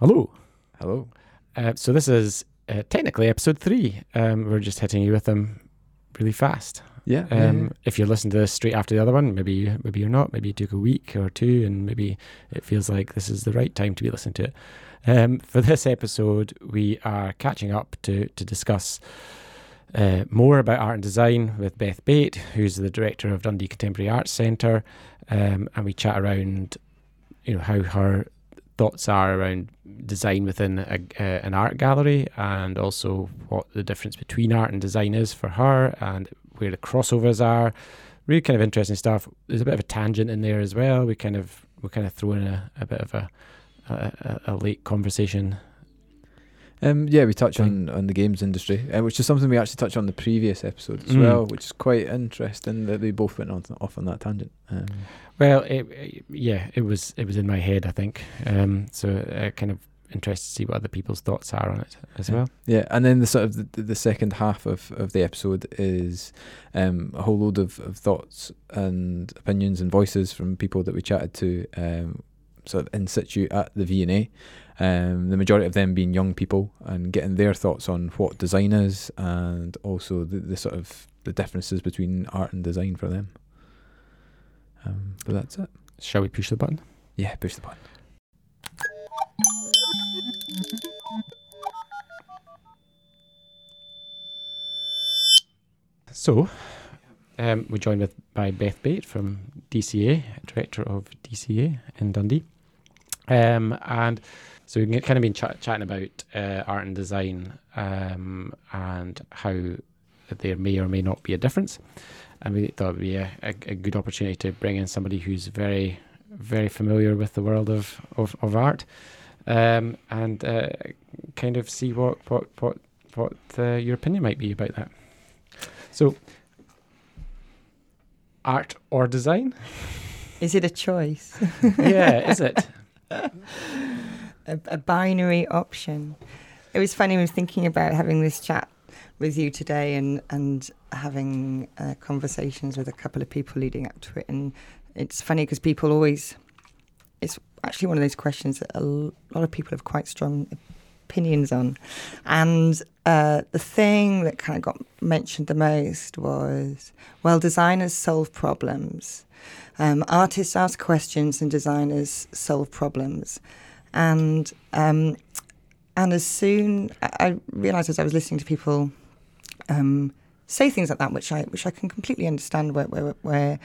Hello. Hello. Uh, so this is uh, technically episode three. Um, we're just hitting you with them really fast. Yeah. Um, yeah. If you're listening to this straight after the other one, maybe you, maybe you're not. Maybe you took a week or two, and maybe it feels like this is the right time to be listening to it. Um, for this episode, we are catching up to to discuss uh, more about art and design with Beth Bate, who's the director of Dundee Contemporary Arts Centre, um, and we chat around, you know, how her thoughts are around design within a, an art gallery, and also what the difference between art and design is for her, and where the crossovers are. Really kind of interesting stuff. There's a bit of a tangent in there as well. We kind of we kind of throw in a, a bit of a, a, a late conversation Um, yeah, we touch on, on the games industry, uh, which is something we actually touched on the previous episode as Mm. well, which is quite interesting that they both went on off on that tangent. Um, Well, it, it- yeah, it was it was in my head, I think. Um, so uh, kind of interested to see what other people's thoughts are on it as Yeah. well. yeah, and then the sort of the, the second half of, of the episode is um, a whole load of, of thoughts and opinions and voices from people that we chatted to, um, sort of in situ at the V&A. Um, the majority of them being young people and getting their thoughts on what design is and also the, the sort of the differences between art and design for them. Um, but that's it. Shall we push the button? Yeah, push the button. So, um, we're joined with by Beth Bate from DCA, director of DCA in Dundee, um, and so we've kind of been ch- chatting about uh, art and design um, and how there may or may not be a difference, and we thought it would be a, a, a good opportunity to bring in somebody who's very, very familiar with the world of of, of art, um, and uh, kind of see what what what what uh, your opinion might be about that. So, art or design? Is it a choice? yeah, is it? a, a binary option. It was funny. I was thinking about having this chat with you today and and having uh, conversations with a couple of people leading up to it. And it's funny because people always. It's actually one of those questions that a lot of people have quite strong opinions on, and uh, the thing that kind of got mentioned the most was, well, designers solve problems. Um, artists ask questions and designers solve problems. And um, and as soon I, realised as I was listening to people um, say things like that, which I which I can completely understand where where, where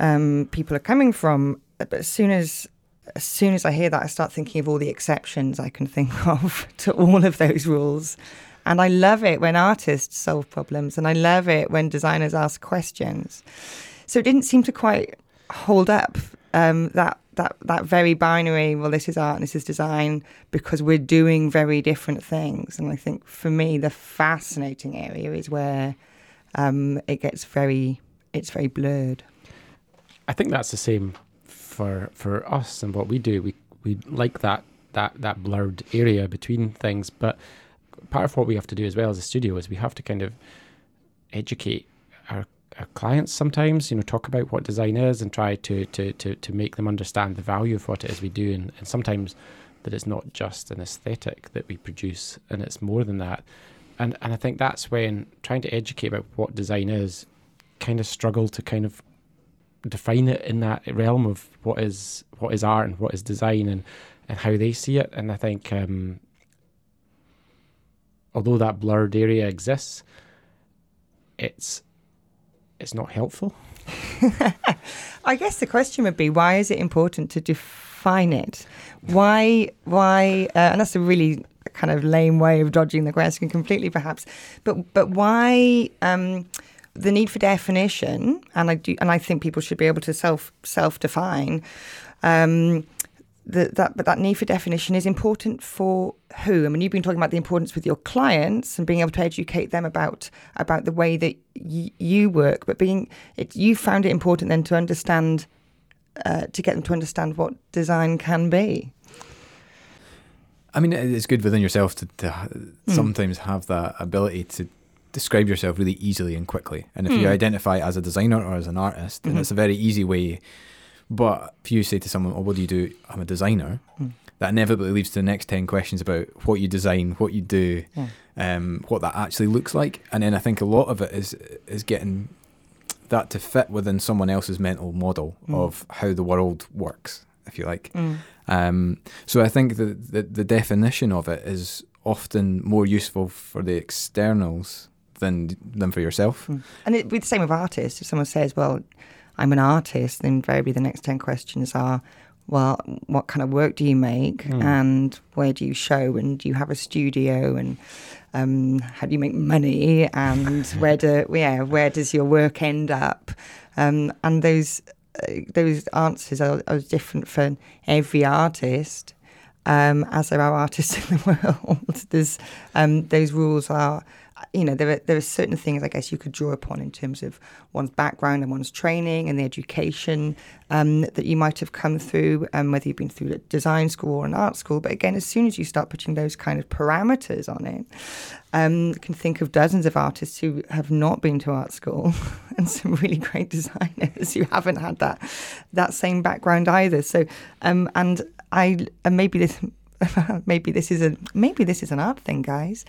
um, people are coming from. But as soon as as soon as I hear that, I start thinking of all the exceptions I can think of to all of those rules. And I love it when artists solve problems, and I love it when designers ask questions. So it didn't seem to quite hold up um, that that that very binary. Well, this is art and this is design because we're doing very different things. And I think for me, the fascinating area is where um, it gets very it's very blurred. I think that's the same for for us and what we do. We we like that that that blurred area between things, but part of what we have to do as well as a studio is we have to kind of educate our our clients sometimes, you know, talk about what design is and try to to to, to make them understand the value of what it is we do and, and sometimes that it's not just an aesthetic that we produce and it's more than that. And and I think that's when trying to educate about what design is kind of struggle to kind of define it in that realm of what is what is art and what is design and and how they see it and i think um although that blurred area exists it's it's not helpful I guess the question would be why is it important to define it? Why, why, uh, and that's a really kind of lame way of dodging the question completely, perhaps. But but why um, the need for definition? And I do, and I think people should be able to self self define. Um, the, that but that need for definition is important for who? I mean, you've been talking about the importance with your clients and being able to educate them about about the way that y- you work, but being it, you found it important then to understand uh, to get them to understand what design can be. I mean, it's good within yourself to, to Hmm. sometimes have that ability to describe yourself really easily and quickly. And if you Hmm. identify as a designer or as an artist, then Mhm. it's a very easy way. But if you say to someone, "Oh, what do you do?" I'm a designer. Hmm. that inevitably leads to the next 10 questions about what you design, what you do, Yeah. um, what that actually looks like. And then I think a lot of it is is getting that to fit within someone else's mental model Mm. of how the world works, if you like. Mm. Um, so I think the, the the definition of it is often more useful for the externals than than for yourself. Mm. And it'd be the same with artists. If someone says, "Well, I'm an artist," then invariably the next ten questions are, "Well, what kind of work do you make, Mm. and where do you show, and do you have a studio, and um, how do you make money, and where do yeah where does your work end up?" Um, and those uh, those answers are, are different for every artist. Um, as there are artists in the world, there's um, those rules are you know, there are, there are certain things I guess you could draw upon in terms of one's background and one's training and the education um, that you might have come through, um, whether you've been through a design school or an art school. But again, as soon as you start putting those kind of parameters on it, um, you can think of dozens of artists who have not been to art school and some really great designers who haven't had that that same background either. So, um, and I and maybe this. maybe this is a maybe this is an art thing, guys.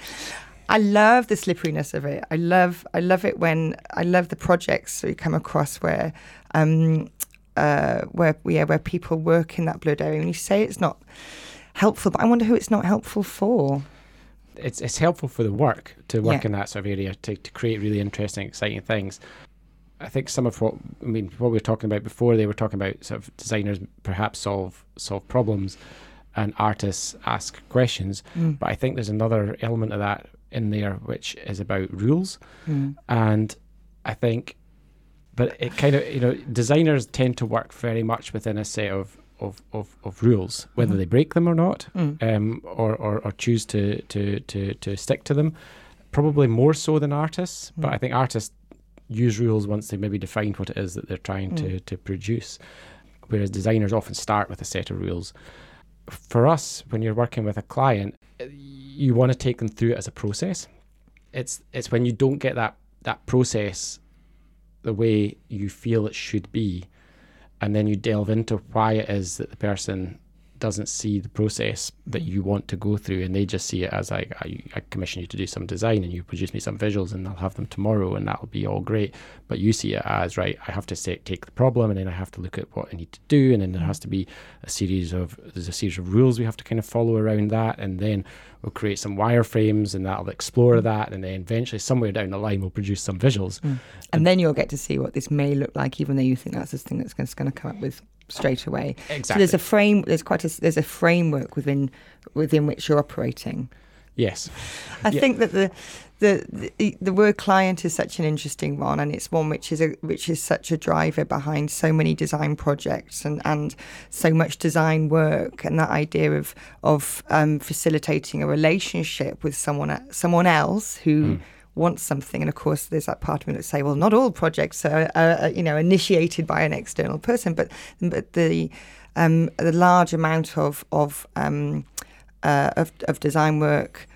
I love the slipperiness of it. I love I love it when I love the projects that we come across where um uh where yeah where people work in that blurred area and you say it's not helpful, but I wonder who it's not helpful for. It's it's helpful for the work to work Yeah. in that sort of area to, to create really interesting, exciting things. I think some of what I mean, what we were talking about before, they were talking about sort of designers perhaps solve solve problems, and artists ask questions. Mm. But I think there's another element of that in there, which is about rules. Mm. and I think, but it kind of you know designers tend to work very much within a set of of, of, of rules, whether Mhm. they break them or not, Mm. um, or, or or choose to to to to stick to them. Probably more so than artists, but Mm. I think artists use rules once they maybe defined what it is that they're trying to Mm. to produce, whereas designers often start with a set of rules. For us, when you're working with a client, you want to take them through it as a process. It's it's when you don't get that that process the way you feel it should be, and then you delve into why it is that the person doesn't see the process that you want to go through, and they just see it as like I, I commission you to do some design, and you produce me some visuals, and I'll have them tomorrow, and that'll be all great. But you see it as right. I have to say, take the problem, and then I have to look at what I need to do, and then there has to be a series of there's a series of rules we have to kind of follow around that, and then we'll create some wireframes, and that'll explore mm. that, and then eventually somewhere down the line we'll produce some visuals. Mm. And then you'll get to see what this may look like, even though you think that's the thing that's going to come up with straight away. So there's a frame. There's quite a there's a framework within within which you're operating. yes. I Yeah. think that the, the the the word client is such an interesting one, and it's one which is a which is such a driver behind so many design projects and, and so much design work, and that idea of of um, facilitating a relationship with someone someone else who. Mm. Wants something, and of course, there's that part of me that say, well, not all projects are, you know initiated by an external person, but but the um, the large amount of of um, uh, of, of design work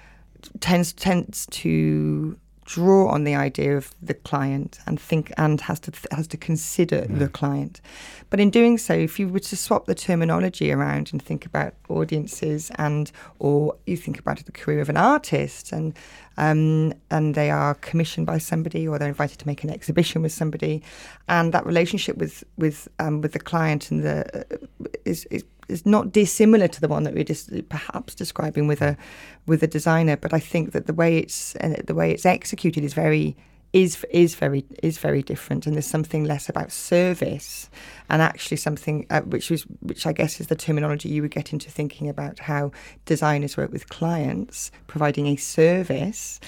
tends tends to draw on the idea of the client and think and has to has to consider the client. But in doing so, if you were to swap the terminology around and think about audiences and or you think about the career of an artist and um, and they are commissioned by somebody or they're invited to make an exhibition with somebody, and that relationship with with um, with the client and the uh, is, is is not dissimilar to the one that we're perhaps describing with a with a designer. But I think that the way it's uh, the way it's executed is very is is very is very different, and there's something less about service, and actually something uh, which was which I guess is the terminology you would get into thinking about how designers work with clients, providing a service,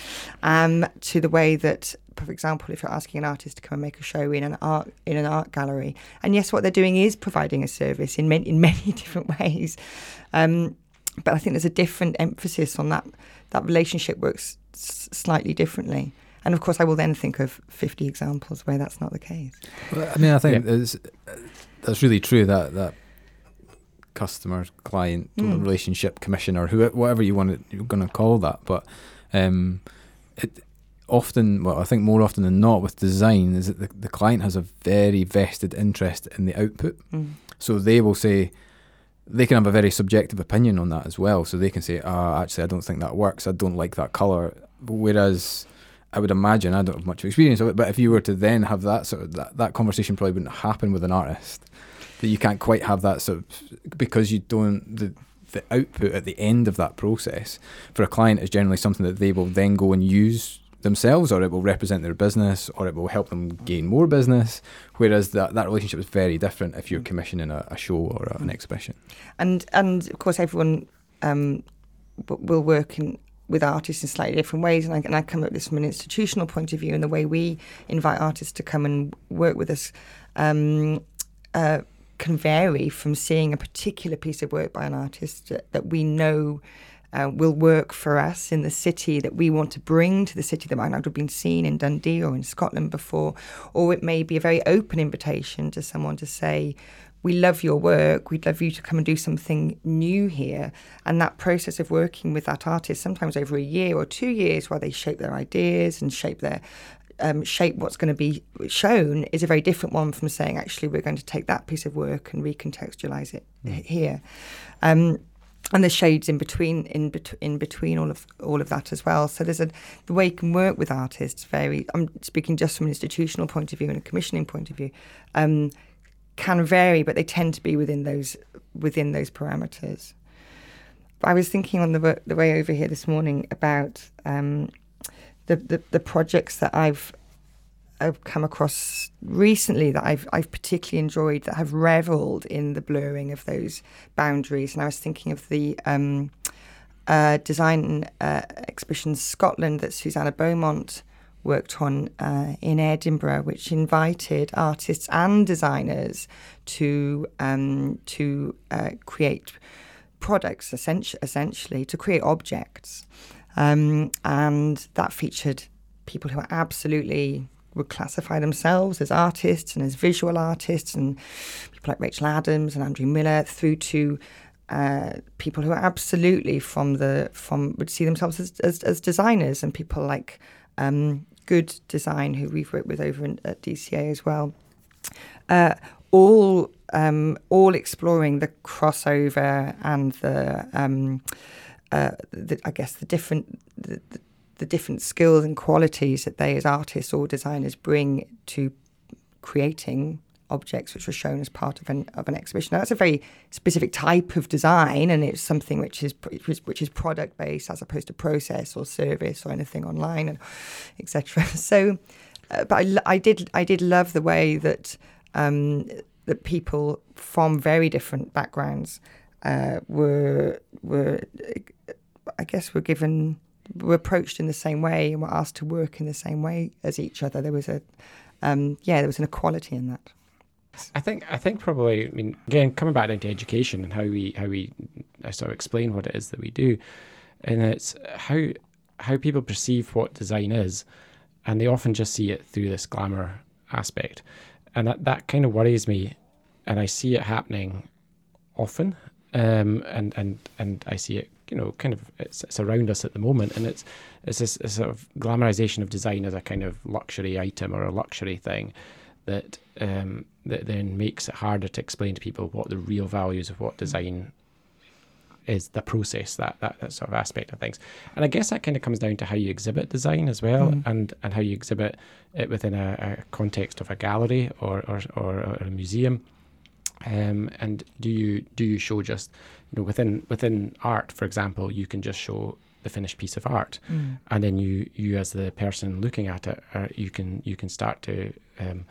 um, to the way that. For example, if you're asking an artist to come and make a show in an art in an art gallery, and yes, what they're doing is providing a service in many in many different ways, um, but I think there's a different emphasis on that. That relationship works s- slightly differently. And of course, I will then think of 50 examples where that's not the case. Well, I mean, I think it's, that's really true. That that customer client Mm. relationship commissioner, who whatever you want to, you're going to call that, but um, it often, well, I think more often than not with design is that the, the client has a very vested interest in the output. Mm. So they will say, they can have a very subjective opinion on that as well. So they can say, "Ah, oh, actually, I don't think that works. I don't like that color." Whereas I would imagine I don't have much experience of it, but if you were to then have that sort of that, that conversation probably wouldn't happen with an artist. That you can't quite have that sort of because you don't the the output at the end of that process for a client is generally something that they will then go and use themselves or it will represent their business or it will help them gain more business whereas that, that relationship is very different if you're mm. commissioning a, a show or a, an mm. exhibition and and of course everyone um, will work in with artists in slightly different ways and I, and I come at this from an institutional point of view and the way we invite artists to come and work with us um, uh, can vary from seeing a particular piece of work by an artist that, that we know uh, will work for us in the city that we want to bring to the city that might not have been seen in Dundee or in Scotland before. Or it may be a very open invitation to someone to say, we love your work. We'd love you to come and do something new here. And that process of working with that artist, sometimes over a year or two years, while they shape their ideas and shape their um, shape what's going to be shown, is a very different one from saying actually we're going to take that piece of work and recontextualize it mm. here. Um, and there's shades in between in, bet- in between all of all of that as well. So there's a the way you can work with artists vary. I'm speaking just from an institutional point of view and a commissioning point of view, um, can vary, but they tend to be within those within those parameters. I was thinking on the the way over here this morning about um, the, the the projects that I've I've come across recently that I've I've particularly enjoyed that have revelled in the blurring of those boundaries. And I was thinking of the um, uh, design uh, exhibition Scotland that Susanna Beaumont worked on uh, in Edinburgh, which invited artists and designers to um, to uh, create products, essentially to create objects, um, and that featured people who are absolutely would classify themselves as artists and as visual artists, and people like Rachel Adams and Andrew Miller, through to uh, people who are absolutely from the from would see themselves as, as, as designers, and people like um, Good Design, who we've worked with over in, at DCA as well. Uh, all um, all exploring the crossover and the, um, uh, the I guess the different the, the the different skills and qualities that they as artists or designers bring to creating objects which were shown as part of an of an exhibition. Now, that's a very specific type of design, and it's something which is which is product based as opposed to process or service or anything online, and etc. So, uh, but I, I did I did love the way that um, that people from very different backgrounds uh, were were I guess were given were approached in the same way and were asked to work in the same way as each other. There was a, um, yeah, there was an equality in that. I think I think probably I mean again coming back into education and how we how we I sort of explain what it is that we do, and it's how how people perceive what design is, and they often just see it through this glamour aspect, and that that kind of worries me, and I see it happening often, um, and and and I see it you know kind of it's, it's around us at the moment, and it's it's this, this sort of glamorization of design as a kind of luxury item or a luxury thing that um, that then makes it harder to explain to people what the real values of what design is the process that, that that sort of aspect of things and i guess that kind of comes down to how you exhibit design as well mm. and and how you exhibit it within a, a context of a gallery or or, or a museum um, and do you do you show just you know within within art, for example, you can just show the finished piece of art, mm. and then you you as the person looking at it, uh, you can you can start to um,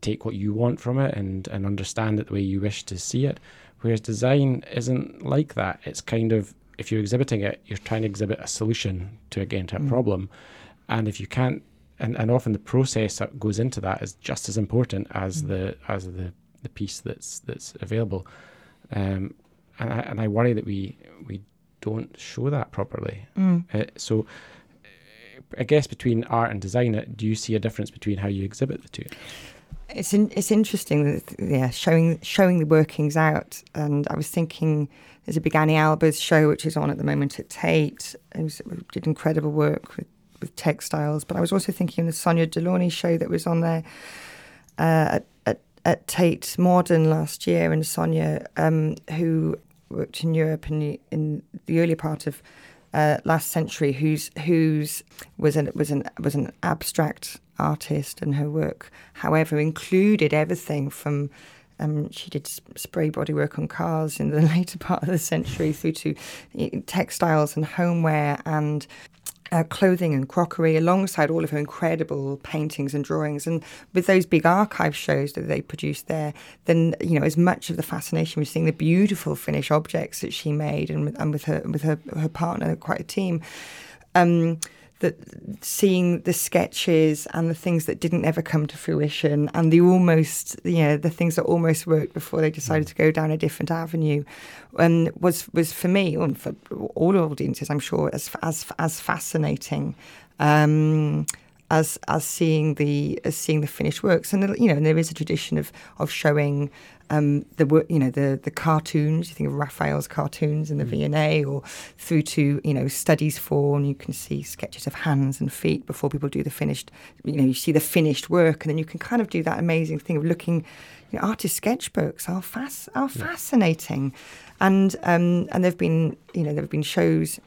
take what you want from it and and understand it the way you wish to see it. Whereas design isn't like that. It's kind of if you're exhibiting it, you're trying to exhibit a solution to again to a mm. problem, and if you can't, and, and often the process that goes into that is just as important as mm. the as the the piece that's that's available. Um, and I, and I worry that we we don't show that properly. Mm. Uh, so, I guess between art and design, uh, do you see a difference between how you exhibit the two? It's in, it's interesting that yeah, showing showing the workings out. And I was thinking, there's a big Anni Albers show which is on at the moment at Tate. It was, it did incredible work with, with textiles. But I was also thinking of the Sonia Delaunay show that was on there uh, at at Tate Modern last year, and Sonia, um, who worked in Europe in the, in the early part of uh, last century, who's who's was an was an was an abstract artist, and her work, however, included everything from um, she did spray bodywork on cars in the later part of the century through to textiles and homeware and uh, clothing and crockery alongside all of her incredible paintings and drawings. And with those big archive shows that they produced there, then you know as much of the fascination was seeing the beautiful finished objects that she made, and, and with her with her her partner, quite a team. Um, that seeing the sketches and the things that didn't ever come to fruition and the almost you know the things that almost worked before they decided mm. to go down a different avenue um, was was for me and for all audiences I'm sure as as as fascinating um, as as seeing the as seeing the finished works and you know and there is a tradition of of showing um, the you know the the cartoons. You think of Raphael's cartoons in the mm. V&A, or through to you know studies for, and you can see sketches of hands and feet before people do the finished. You know, you see the finished work, and then you can kind of do that amazing thing of looking. You know, artist sketchbooks are fas- are yeah. fascinating, and um, and there've been you know there have been shows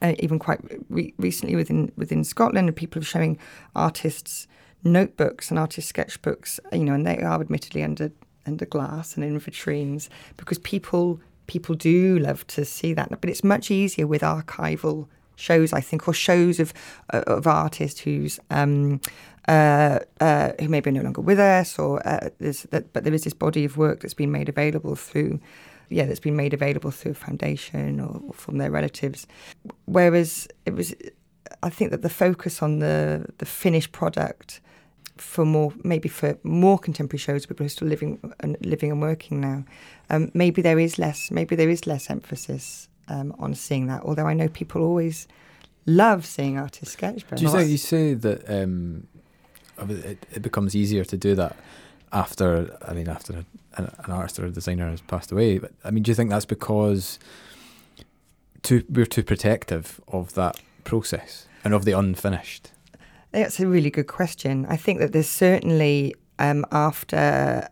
uh, even quite re- recently within within Scotland, and people are showing artists notebooks and artist sketchbooks, you know, and they are admittedly under under glass and in vitrines because people people do love to see that. But it's much easier with archival shows, I think, or shows of uh, of artists who's um, uh, uh, who maybe are no longer with us, or uh, that, but there is this body of work that's been made available through. Yeah, that's been made available through a foundation or, or from their relatives. Whereas it was, I think that the focus on the the finished product for more maybe for more contemporary shows people who are still living and living and working now. Um, maybe there is less maybe there is less emphasis um, on seeing that although I know people always love seeing artist sketchbooks do you say you say that um, it, it, becomes easier to do that after I mean after an, an artist or a designer has passed away but I mean do you think that's because too, we're too protective of that process and of the unfinished that's a really good question. I think that there's certainly um, after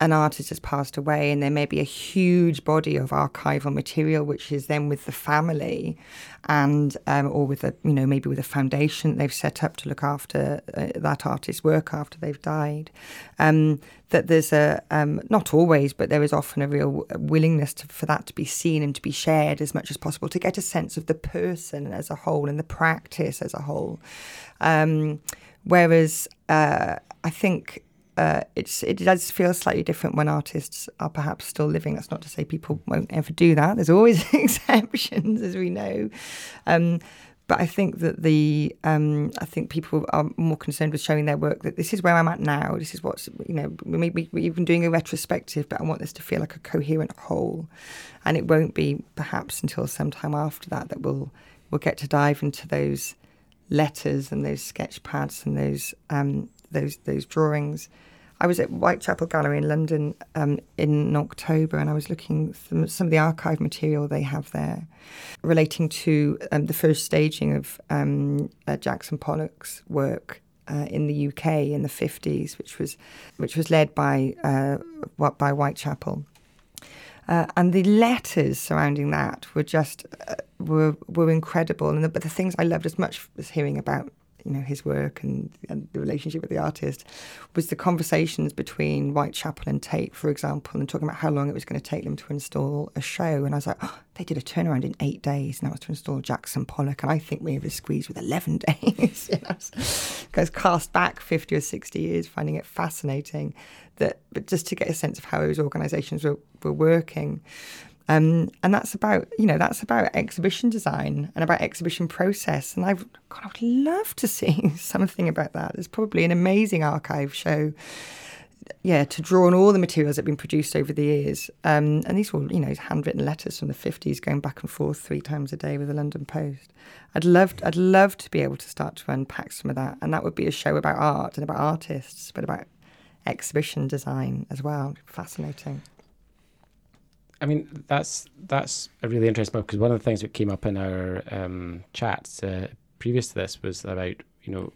an artist has passed away and there may be a huge body of archival material which is then with the family and um, or with a you know maybe with a foundation they've set up to look after uh, that artist's work after they've died. Um, that there's a um, not always but there is often a real willingness to, for that to be seen and to be shared as much as possible to get a sense of the person as a whole and the practice as a whole. Um, whereas uh, I think uh, it's it does feel slightly different when artists are perhaps still living. That's not to say people won't ever do that. There's always exceptions, as we know. Um, but I think that the um, I think people are more concerned with showing their work that this is where I'm at now. This is what's you know maybe we're even doing a retrospective, but I want this to feel like a coherent whole, and it won't be perhaps until some time after that that we'll we'll get to dive into those letters and those sketch pads and those um, those those drawings I was at Whitechapel Gallery in London um, in October, and I was looking through some of the archive material they have there, relating to um, the first staging of um, uh, Jackson Pollock's work uh, in the UK in the fifties, which was which was led by uh, by Whitechapel. Uh, and the letters surrounding that were just uh, were were incredible. And the, but the things I loved as much as hearing about you know his work and, and, the relationship with the artist was the conversations between Whitechapel and Tate, for example, and talking about how long it was going to take them to install a show. And I was like, oh, they did a turnaround in eight days, and that was to install Jackson Pollock. And I think we have squeezed with eleven days. goes cast back fifty or sixty years, finding it fascinating that, but just to get a sense of how those organisations were, were working. Um, and that's about you know that's about exhibition design and about exhibition process. And I've God, I would love to see something about that. There's probably an amazing archive show. Yeah, to draw on all the materials that have been produced over the years, um, and these were, you know, handwritten letters from the fifties, going back and forth three times a day with the London Post. I'd love, I'd love to be able to start to unpack some of that, and that would be a show about art and about artists, but about exhibition design as well. Fascinating. I mean, that's that's a really interesting book because one of the things that came up in our um, chats uh, previous to this was about you know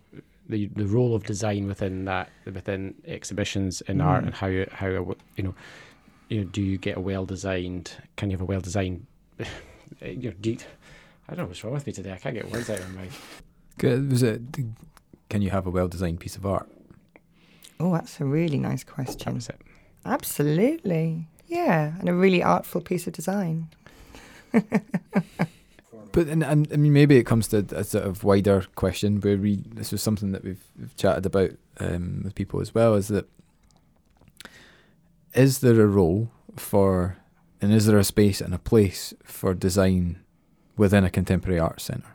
the the role of design within that within exhibitions in art Mm. and how how you know you know do you get a well designed can you have a well designed you know do you, I don't know what's wrong with me today I can't get words out of my mouth Was it? Can you have a well-designed piece of art? Oh, that's a really nice that question. was it Absolutely. Yeah, and a really artful piece of design. But and, and I mean, maybe it comes to a sort of wider question where we this was something that we've, we've chatted about um, with people as well. Is that is there a role for and is there a space and a place for design within a contemporary arts centre?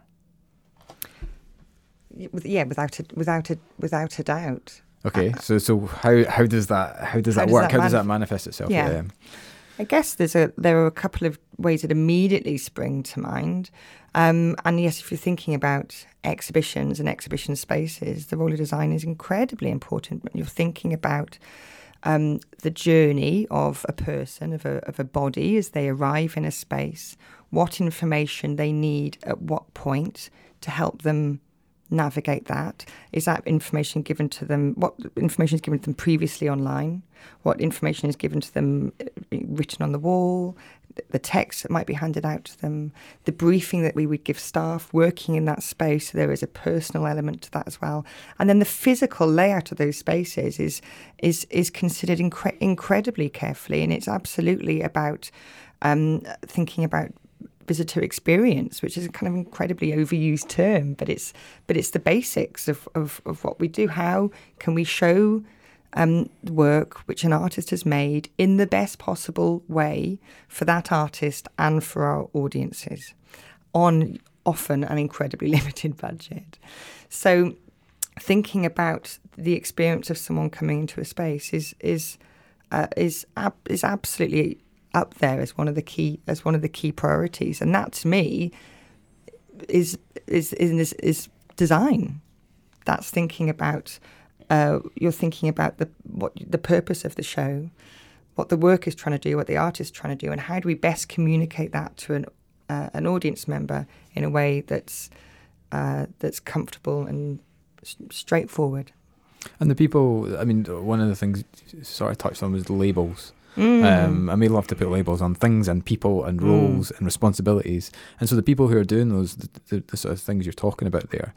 Yeah, without a, without a, without a doubt. Okay, Uh, so so how how does that how does How that does work? that how does that manifest itself? Yeah. I guess there's a there are a couple of ways that immediately spring to mind. Um, and yes, if you're thinking about exhibitions and exhibition spaces, the role of design is incredibly important. When you're thinking about um, the journey of a person, of a, of a body as they arrive in a space, what information they need at what point to help them navigate that. Is that information given to them? What information is given to them previously online? What information is given to them uh, written on the wall? The text that might be handed out to them, the briefing that we would give staff working in that space. There is a personal element to that as well, and then the physical layout of those spaces is is is considered incre- incredibly carefully, and it's absolutely about um, thinking about visitor experience, which is a kind of incredibly overused term, but it's but it's the basics of, of, of what we do. How can we show um, work which an artist has made in the best possible way for that artist and for our audiences on often an incredibly limited budget. So thinking about the experience of someone coming into a space is is uh, is ab- is absolutely up there as one of the key as one of the key priorities, and that to me is is is is design. That's thinking about uh, you're thinking about the what the purpose of the show, what the work is trying to do, what the artist is trying to do, and how do we best communicate that to an uh, an audience member in a way that's uh, that's comfortable and s- straightforward. And the people, I mean, one of the things sort of touched on was the labels. Mm. Um, and we love to put labels on things and people and Mm. roles and responsibilities. And so the people who are doing those, the, the, the sort of things you're talking about there,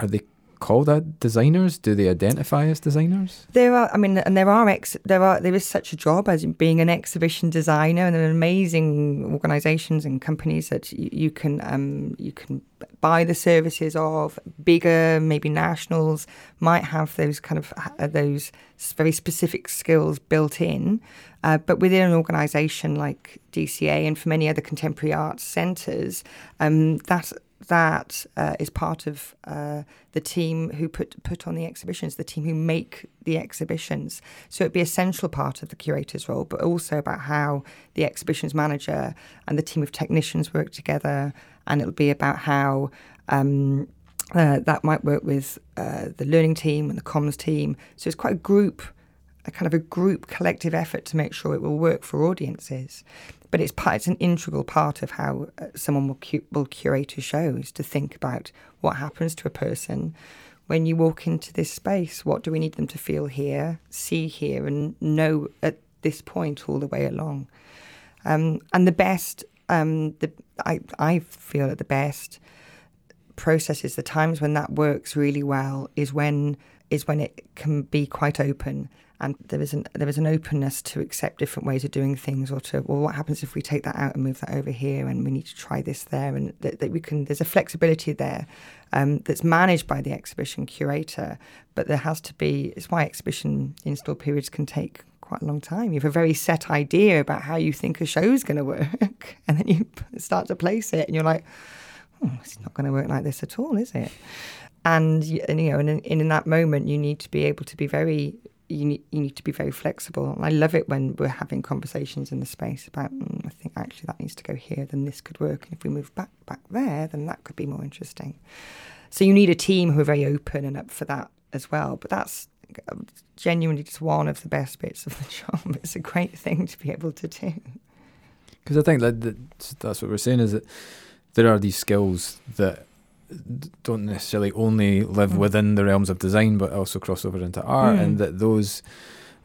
are they called that designers? Do they identify as designers? There are, I mean, and there are ex, there are, there is such a job as being an exhibition designer, and there are amazing organisations and companies that you, you can, um, you can buy the services of. Bigger, maybe nationals might have those kind of uh, those very specific skills built in, uh, but within an organisation like DCA and for many other contemporary arts centres, um, that that uh, is part of uh, the team who put put on the exhibitions, the team who make the exhibitions. So it'd be a central part of the curator's role, but also about how the exhibitions manager and the team of technicians work together, and it'll be about how. Um, uh, that might work with uh, the learning team and the comms team. So it's quite a group, a kind of a group collective effort to make sure it will work for audiences. But it's part, it's an integral part of how uh, someone will, cu- will curate a show is to think about what happens to a person when you walk into this space. What do we need them to feel here, see here, and know at this point all the way along? Um, and the best, um, the I I feel that the best processes, the times when that works really well, is when is when it can be quite open and there is an there is an openness to accept different ways of doing things or to well what happens if we take that out and move that over here and we need to try this there? And that, that we can there's a flexibility there um, that's managed by the exhibition curator but there has to be it's why exhibition install periods can take quite a long time. You have a very set idea about how you think a show is going to work and then you start to place it and you're like oh, it's not going to work like this at all is it? And, and you know and in, in that moment you need to be able to be very you need, you need to be very flexible. I love it when we're having conversations in the space about, mm, I think actually that needs to go here, then this could work. And if we move back back there, then that could be more interesting. So you need a team who are very open and up for that as well. But that's genuinely just one of the best bits of the job. It's a great thing to be able to do. Because I think that that's what we're saying is that there are these skills that don't necessarily only live Mm. within the realms of design, but also cross over into art, Mm. and that those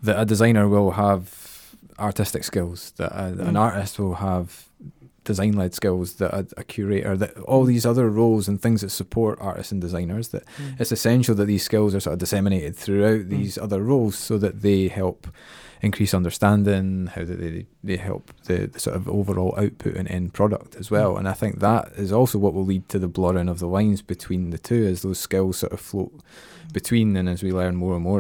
that a designer will have artistic skills, that a, an Mm. artist will have design led skills, that a, a curator, that all these other roles and things that support artists and designers, that Mm. it's essential that these skills are sort of disseminated throughout Mm. these other roles so that they help increase understanding, how that they, they help the, the sort of overall output and end product as well. Mm. And I think that is also what will lead to the blurring of the lines between the two as those skills sort of float between and as we learn more and more.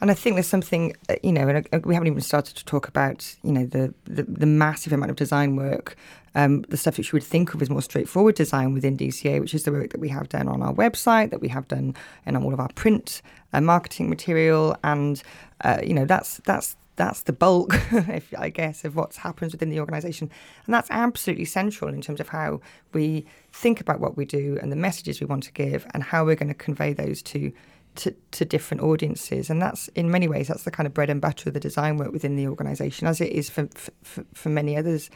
And I think there's something, uh, you know, and uh, we haven't even started to talk about, you know, the, the, the massive amount of design work, um, the stuff which you would think of as more straightforward design within DCA, which is the work that we have done on our website, that we have done in all of our print and marketing material, and uh, you know, that's that's that's the bulk, if I guess, of what happens within the organisation, and that's absolutely central in terms of how we think about what we do and the messages we want to give, and how we're going to convey those to to, to different audiences. And that's, in many ways, that's the kind of bread and butter of the design work within the organisation, as it is for, for, for many others,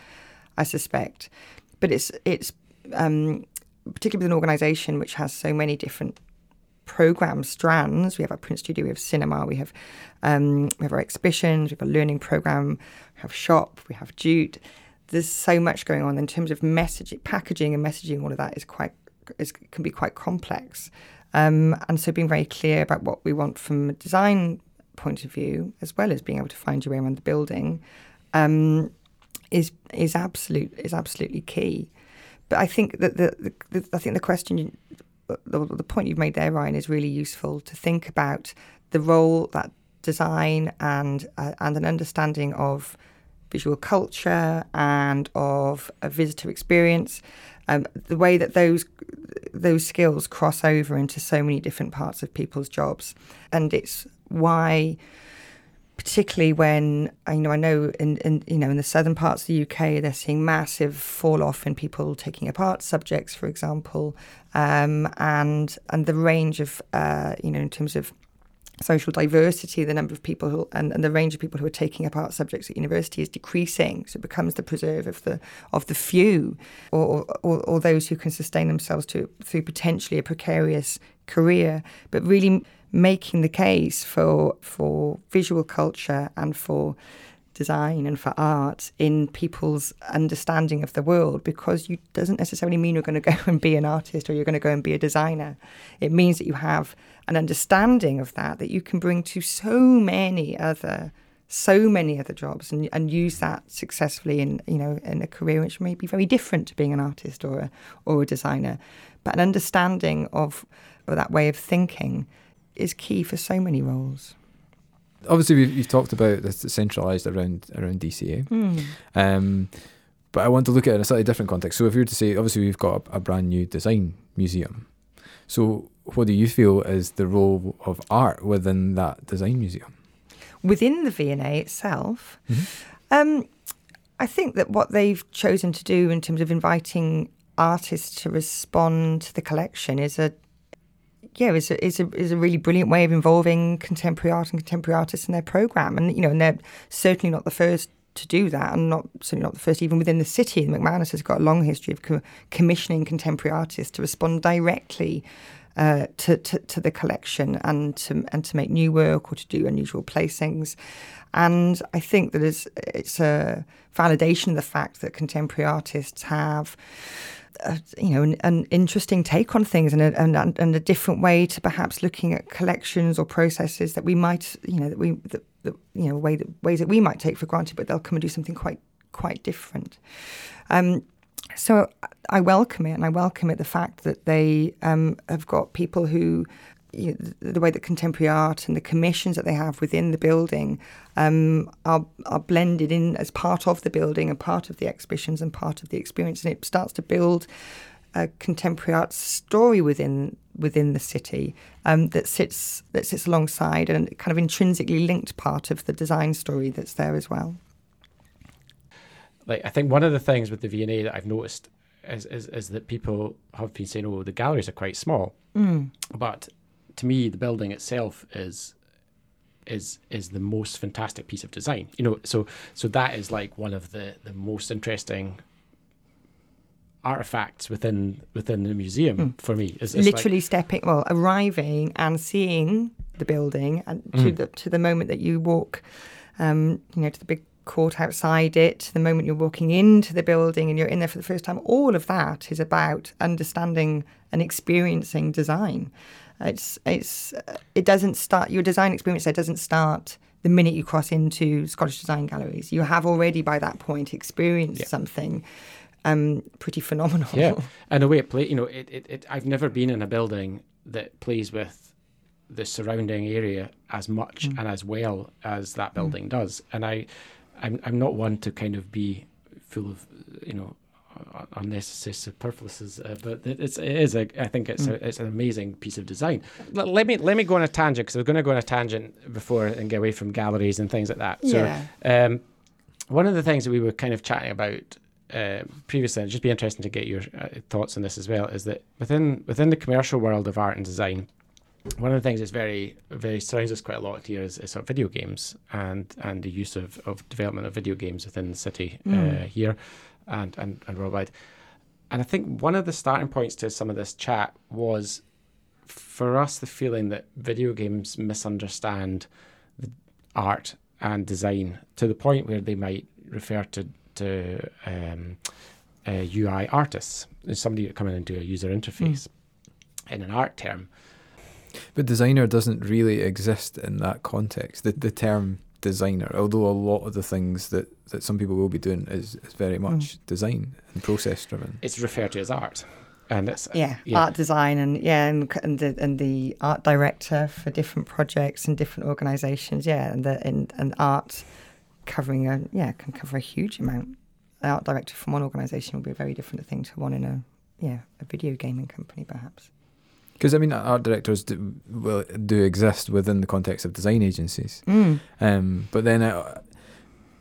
I suspect. But it's, it's um, particularly with an organisation which has so many different program strands. We have our print studio, we have cinema, we have um, we have our exhibitions, we have a learning program, we have shop, we have jute. There's so much going on in terms of messaging, packaging, and messaging. All of that is quite is, can be quite complex. Um, and so being very clear about what we want from a design point of view, as well as being able to find your way around the building, um, is is absolute is absolutely key. But I think that the, the, the I think the question, the, the point you've made there, Ryan, is really useful to think about the role that design and uh, and an understanding of visual culture and of a visitor experience, um, the way that those those skills cross over into so many different parts of people's jobs, and it's why, particularly when you know I know in, in you know in the southern parts of the UK they're seeing massive fall off in people taking up art subjects, for example, um, and and the range of uh, you know in terms of social diversity, the number of people who, and, and the range of people who are taking up art subjects at university is decreasing. So it becomes the preserve of the of the few, or or, or those who can sustain themselves to through potentially a precarious career. But really making the case for for visual culture and for design and for art in people's understanding of the world because you doesn't necessarily mean you're going to go and be an artist or you're going to go and be a designer. It means that you have an understanding of that that you can bring to so many other so many other jobs and, and use that successfully in you know in a career which may be very different to being an artist or a, or a designer. But an understanding of, of that way of thinking is key for so many roles Obviously, we've, you've talked about this centralised around around DCA. mm. Um, but I want to look at it in a slightly different context. So if you were to say, obviously we've got a, a brand new design museum. So what do you feel is the role of art within that design museum? within the V&A itself Um, I think that what they've chosen to do in terms of inviting artists to respond to the collection is a yeah is a, is a is a really brilliant way of involving contemporary art and contemporary artists in their program, and you know, and they're certainly not the first to do that, and not certainly not the first even within the city. McManus has got a long history of co- commissioning contemporary artists to respond directly uh, to, to to the collection and to and to make new work or to do unusual placings. And I think that it's, it's a validation of the fact that contemporary artists have, uh, you know, an, an interesting take on things and a, and, and a different way to perhaps looking at collections or processes that we might, you know, that we, that, that, you know, way that, ways that we might take for granted, but they'll come and do something quite, quite different. Um, so I welcome it, and I welcome it the fact that they um, have got people who, you know, the way that contemporary art and the commissions that they have within the building um, are are blended in as part of the building and part of the exhibitions and part of the experience, and it starts to build a contemporary art story within within the city um, that sits that sits alongside and kind of intrinsically linked part of the design story that's there as well. like I think one of the things with the V&A that I've noticed is, is is that people have been saying, "Oh, the galleries are quite small," but to me, the building itself is is is the most fantastic piece of design. You know, so so that is like one of the the most interesting artifacts within within the museum Mm. for me. It's, it's like- literally stepping well arriving and seeing the building and to Mm. the to the moment that you walk um you know to the big court outside it the moment you're walking into the building and you're in there for the first time all of that is about understanding and experiencing design it's it's uh, it doesn't start your design experience there doesn't start the minute you cross into Scottish design galleries you have already by that point experienced Yeah. something um pretty phenomenal Yeah, and the way it plays, you know, it, it, it I've never been in a building that plays with the surrounding area as much Mm. and as well as that building does. And I, I'm I'm not one to kind of be full of, you know, unnecessary superfluous, uh, but it- it's it is a I think it's Mm. a, it's an amazing piece of design. Let, let me let me go on a tangent because I was going to go on a tangent before and get away from galleries and things like that. So yeah um, one of the things that we were kind of chatting about uh, previously, and it'd just be interesting to get your uh, thoughts on this as well, is that within within the commercial world of art and design, one of the things that's very very surrounds us quite a lot here is, is sort of video games and and the use of, of development of video games within the city uh, Mm. here and, and and worldwide. And I think one of the starting points to some of this chat was for us the feeling that video games misunderstand the art and design to the point where they might refer to to um, uh, UI artists, somebody to come in and do a user interface in an art term. But designer doesn't really exist in that context. The the term designer, although a lot of the things that, that some people will be doing is, is very hmm. much design and process driven. It's referred to as art, and it's uh, yeah, yeah. art design and yeah, and, and the and the art director for different projects and different organisations. Yeah, and the and, and art covering a yeah can cover a huge amount. The art director from one organisation will be a very different thing to one in a yeah a video gaming company perhaps. Because I mean, art directors do, will do exist within the context of design agencies. Mm. Um, but then, uh,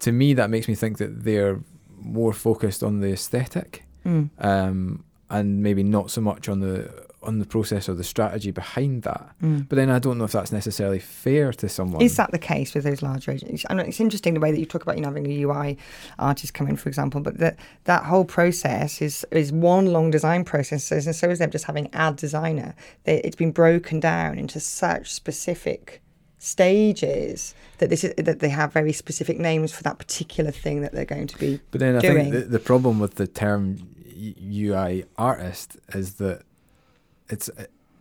to me, that makes me think that they're more focused on the aesthetic, Mm. um, and maybe not so much on the on the process or the strategy behind that. Mm. But then I don't know if that's necessarily fair to someone. Is that the case with those larger agencies? I know it's interesting the way that you talk about you know, having a UI artist come in, for example, but that that whole process is is one long design process, and so is them just having ad designer. They, it's been broken down into such specific stages that this is that they have very specific names for that particular thing that they're going to be. But then I doing. think the, the problem with the term UI artist is that it's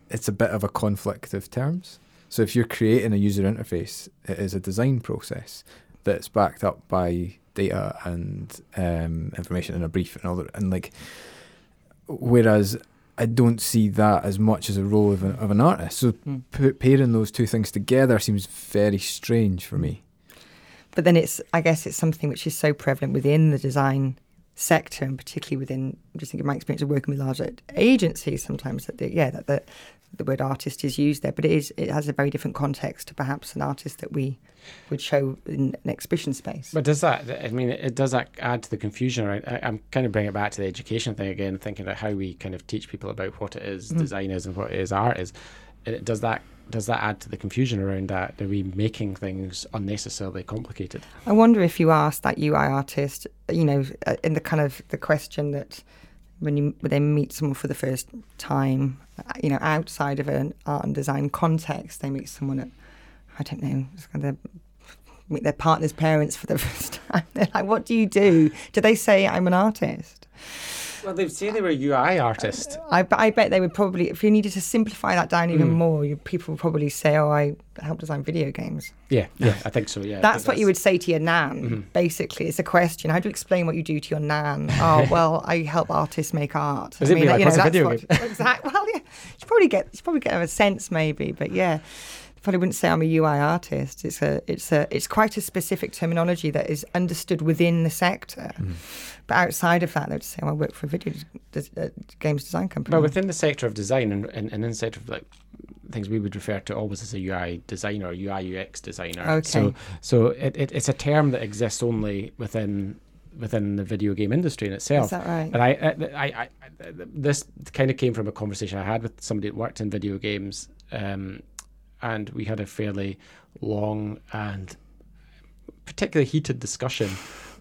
it's a bit of a conflict of terms. So if you're creating a user interface, it is a design process that's backed up by data and um, information in a brief and all that. And like, whereas I don't see that as much as a role of, a, of an artist. So Mm. p- pairing those two things together seems very strange for me. But then it's I guess it's something which is so prevalent within the design sector and particularly within I'm just thinking of my experience of working with larger agencies sometimes that the, yeah that the the word artist is used there but it is it has a very different context to perhaps an artist that we would show in an exhibition space But does that? I mean, it does that add to the confusion Right? I, I'm kind of bringing it back to the education thing again, thinking about how we kind of teach people about what it is Mhm. design is and what it is art is. It, does that does that add to the confusion around that? Are we making things unnecessarily complicated? I wonder if you ask that UI artist you know uh, in the kind of the question that when you when they meet someone for the first time uh, you know outside of an art and design context they meet someone at I don't know meet their partner's parents for the first time they're like what do you do do they say I'm an artist Well, they'd say they were UI artist. I bet they would probably if you needed to simplify that down even Mm. more you, people would probably say oh I help design video games Yeah, yeah, I think so. Yeah, That's think what you would say to your nan, Mhm. basically. It's a question. How do you explain what you do to your nan? Oh, well, I help artists make art. Does I it be like, you a that's video what- Exactly. Well, yeah. You probably get you probably get a sense maybe, but yeah. Probably wouldn't say I'm a UI artist. It's a it's a it's quite a specific terminology that is understood within the sector. Mhm. But outside of that, they'd say, well, I work for a video des- uh, games design company. But within the sector of design and, and, and in the sector of like things we would refer to always as a UI designer, UI UX designer. Okay. So so it, it, it's a term that exists only within within the video game industry in itself. is that right? And I, I, I, I, this kind of came from a conversation I had with somebody that worked in video games, um, and we had a fairly long and particularly heated discussion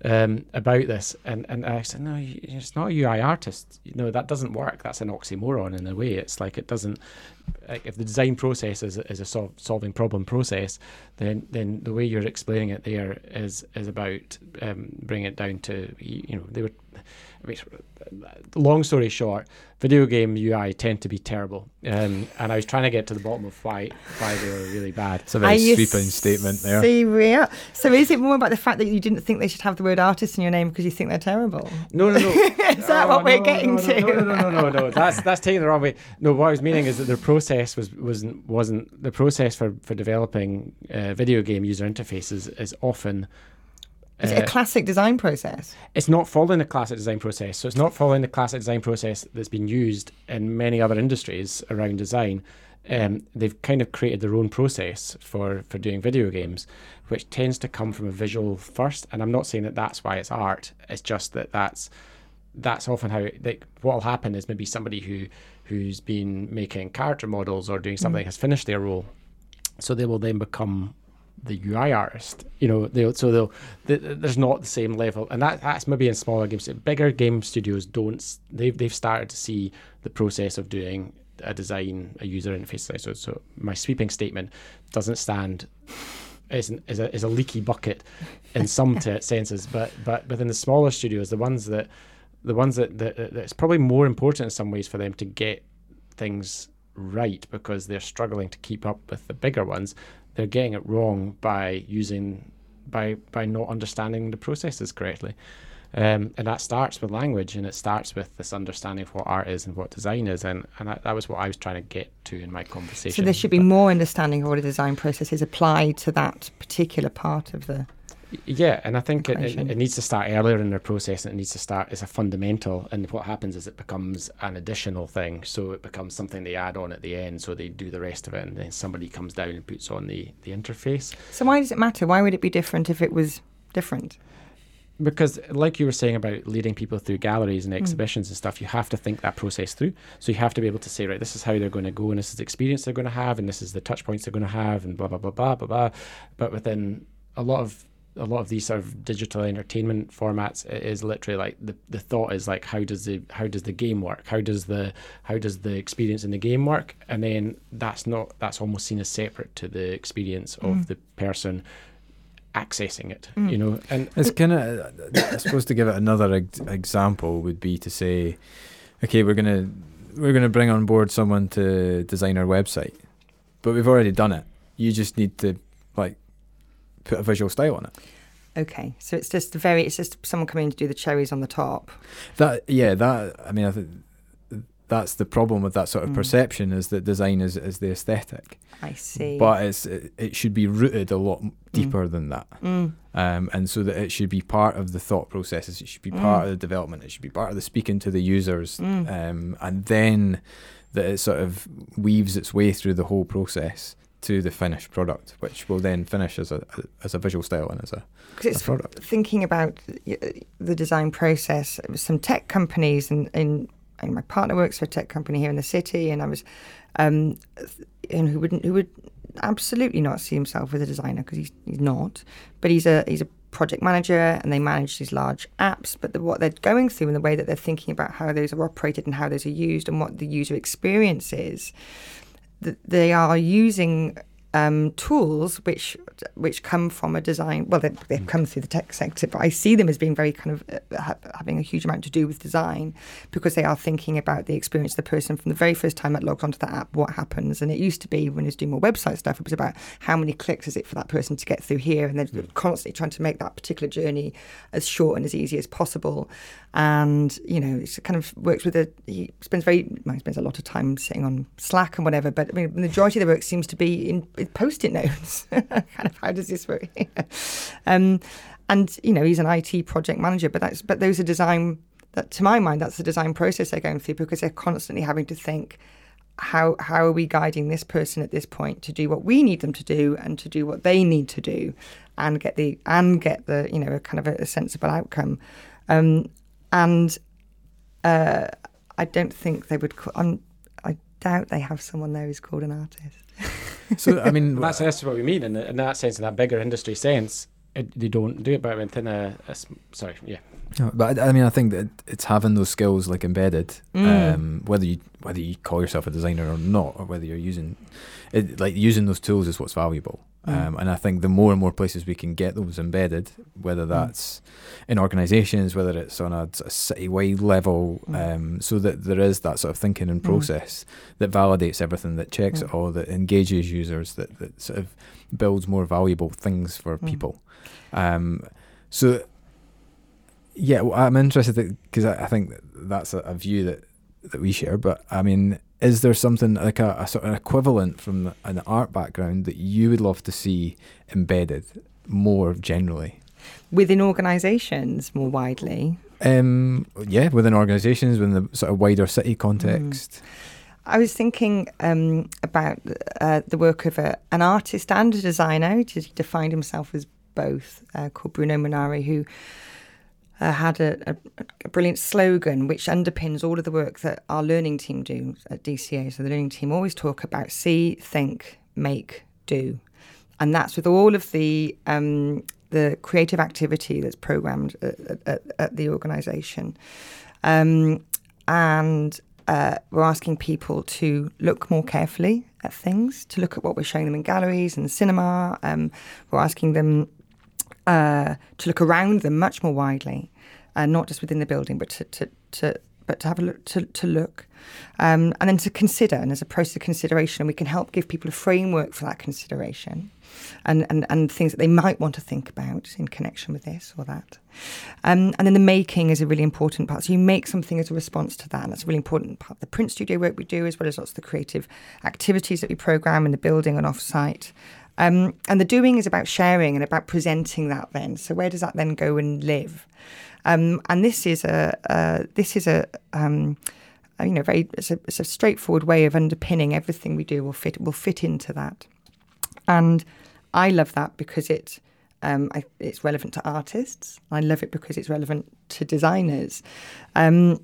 um, about this, and and I said, no, it's not a UI artist. Know that doesn't work. That's an oxymoron in a way. It's like it doesn't. Like if the design process is, is a sol- solving problem process, then then the way you're explaining it there is is about um, bringing it down to you know they were. I mean, long story short, video game UI tend to be terrible, um, and I was trying to get to the bottom of why why they were really bad. It's a very sweeping statement there. See. So is it more about the fact that you didn't think they should have the word artist in your name because you think they're terrible? No, no, no. is that oh, what we're no, getting no, to? No, no, no, no, no, no. That's that's taking the wrong way. No, what I was meaning is that the process was wasn't wasn't the process for for developing uh, video game user interfaces is often is it a classic design process? It's not following the classic design process. So it's not following the classic design process that's been used in many other industries around design. Um, they've kind of created their own process for, for doing video games, which tends to come from a visual first. And I'm not saying that that's why it's art. It's just that that's that's often how like what'll happen is maybe somebody who who's been making character models or doing something mm. has finished their role, so they will then become the UI artist. You know, they so they'll they, there's not the same level, and that that's maybe in smaller games. Bigger game studios don't. They've they've started to see the process of doing a design, a user interface. So so my sweeping statement doesn't stand. Is, is a is a leaky bucket in some t- senses, but but within the smaller studios, the ones that the ones that, that, that it's probably more important in some ways for them to get things right because they're struggling to keep up with the bigger ones they're getting it wrong by using by by not understanding the processes correctly. Um, and that starts with language and it starts with this understanding of what art is and what design is and, and that, that was what I was trying to get to in my conversation. So there should be but more understanding of what a design process is applied to that particular part of the yeah, and I think it, it, it, needs to start earlier in their process. And it needs to start as a fundamental, and what happens is it becomes an additional thing. So it becomes something they add on at the end. So they do the rest of it, and then somebody comes down and puts on the the interface. So why does it matter? Why would it be different if it was different? because like you were saying about leading people through galleries and hmm. exhibitions mm. and stuff you have to think that process through so you have to be able to say right this is how they're going to go and this is the experience they're going to have and this is the touch points they're going to have and blah blah blah blah blah blah but within a lot of a lot of these sort of digital entertainment formats is literally like the, the thought is like how does the how does the game work how does the how does the experience in the game work and then that's not that's almost seen as separate to the experience of mm. the person accessing it mm. you know and it's kind of i suppose to give it another ex- example would be to say okay we're gonna we're gonna bring on board someone to design our website but we've already done it you just need to like put a visual style on it. Okay, so it's just very it's just someone coming to do the cherries on the top. That yeah, that I mean I think that's the problem with that sort of mm. perception is that design is, is the aesthetic. I see. But it's it, it should be rooted a lot mm. deeper mm. than that. Mm. Um, and so that it should be part of the thought processes. It should be part mm. of the development. It should be part of the speaking to the users. Mm. Um, and then that it sort of weaves its way through the whole process to the finished product, which will then finish as a as a visual style and as a, a product. Thinking about the design process, some tech companies, and, and, and my partner works for a tech company here in the city, and I was, um, and who wouldn't who would absolutely not see himself as a designer because he's he's not, but he's a he's a project manager and they manage these large apps. But the, what they're going through and the way that they're thinking about how those are operated and how those are used and what the user experience is they are using um, tools which which come from a design. Well, they, they've come through the tech sector, but I see them as being very kind of uh, ha- having a huge amount to do with design because they are thinking about the experience of the person from the very first time it logs onto the app. What happens? And it used to be when it was doing more website stuff, it was about how many clicks is it for that person to get through here, and they're mm. constantly trying to make that particular journey as short and as easy as possible and you know, he kind of works with a. He spends very, well, he spends a lot of time sitting on Slack and whatever. But I mean, the majority of the work seems to be in, in post-it notes. kind of, how does this work? um, and you know, he's an IT project manager, but that's but those are design. That to my mind, that's the design process they're going through because they're constantly having to think how how are we guiding this person at this point to do what we need them to do and to do what they need to do and get the and get the you know a kind of a, a sensible outcome um, and uh, I don't think they would. Call, I'm, I doubt they have someone there who's called an artist. so I mean, that's, that's what we mean in, in that sense, in that bigger industry sense. It, they don't do it, but within a, a sorry, yeah, No, but I, I mean, I think that it's having those skills like embedded, Mm. um, whether you whether you call yourself a designer or not, or whether you're using it, like using those tools is what's valuable. Mm. Um, and I think the more and more places we can get those embedded, whether that's in organisations, whether it's on a city-wide level, Mm. um, so that there is that sort of thinking and Mm. process that validates everything, that checks it Mm. all, that engages users, that, that sort of builds more valuable things for Mm. people. Um, so, yeah, well, I'm interested because I, I think that that's a, a view that, that we share. But I mean, is there something like a, a sort of equivalent from an art background that you would love to see embedded more generally? Within organisations more widely, Um, yeah, within organisations, within the sort of wider city context. I was thinking um, about uh, the work of a, an artist and a designer. He defined himself as both, uh, called Bruno Munari, who uh, had a, a, a brilliant slogan which underpins all of the work that our learning team do at DCA. So the learning team always talk about see, think, make, do, and that's with all of the um, the creative activity that's programmed at, at, at the organisation, um, and uh, we're asking people to look more carefully at things, to look at what we're showing them in galleries and cinema. Um, we're asking them uh, to look around them much more widely, uh, not just within the building, but to, to, to but to have a look, to, to look, um, and then to consider. And as a process of consideration, we can help give people a framework for that consideration, and, and, and things that they might want to think about in connection with this or that. Um, and then the making is a really important part. So you make something as a response to that, and that's a really important part the print studio work we do, as well as lots of the creative activities that we program in the building and off-site. Um, and the doing is about sharing and about presenting that then. So where does that then go and live? Um, and this is a this is a um, you know very it's a, it's a straightforward way of underpinning everything we do will fit will fit into that. And I love that because it um, I, it's relevant to artists. I love it because it's relevant to designers. Um,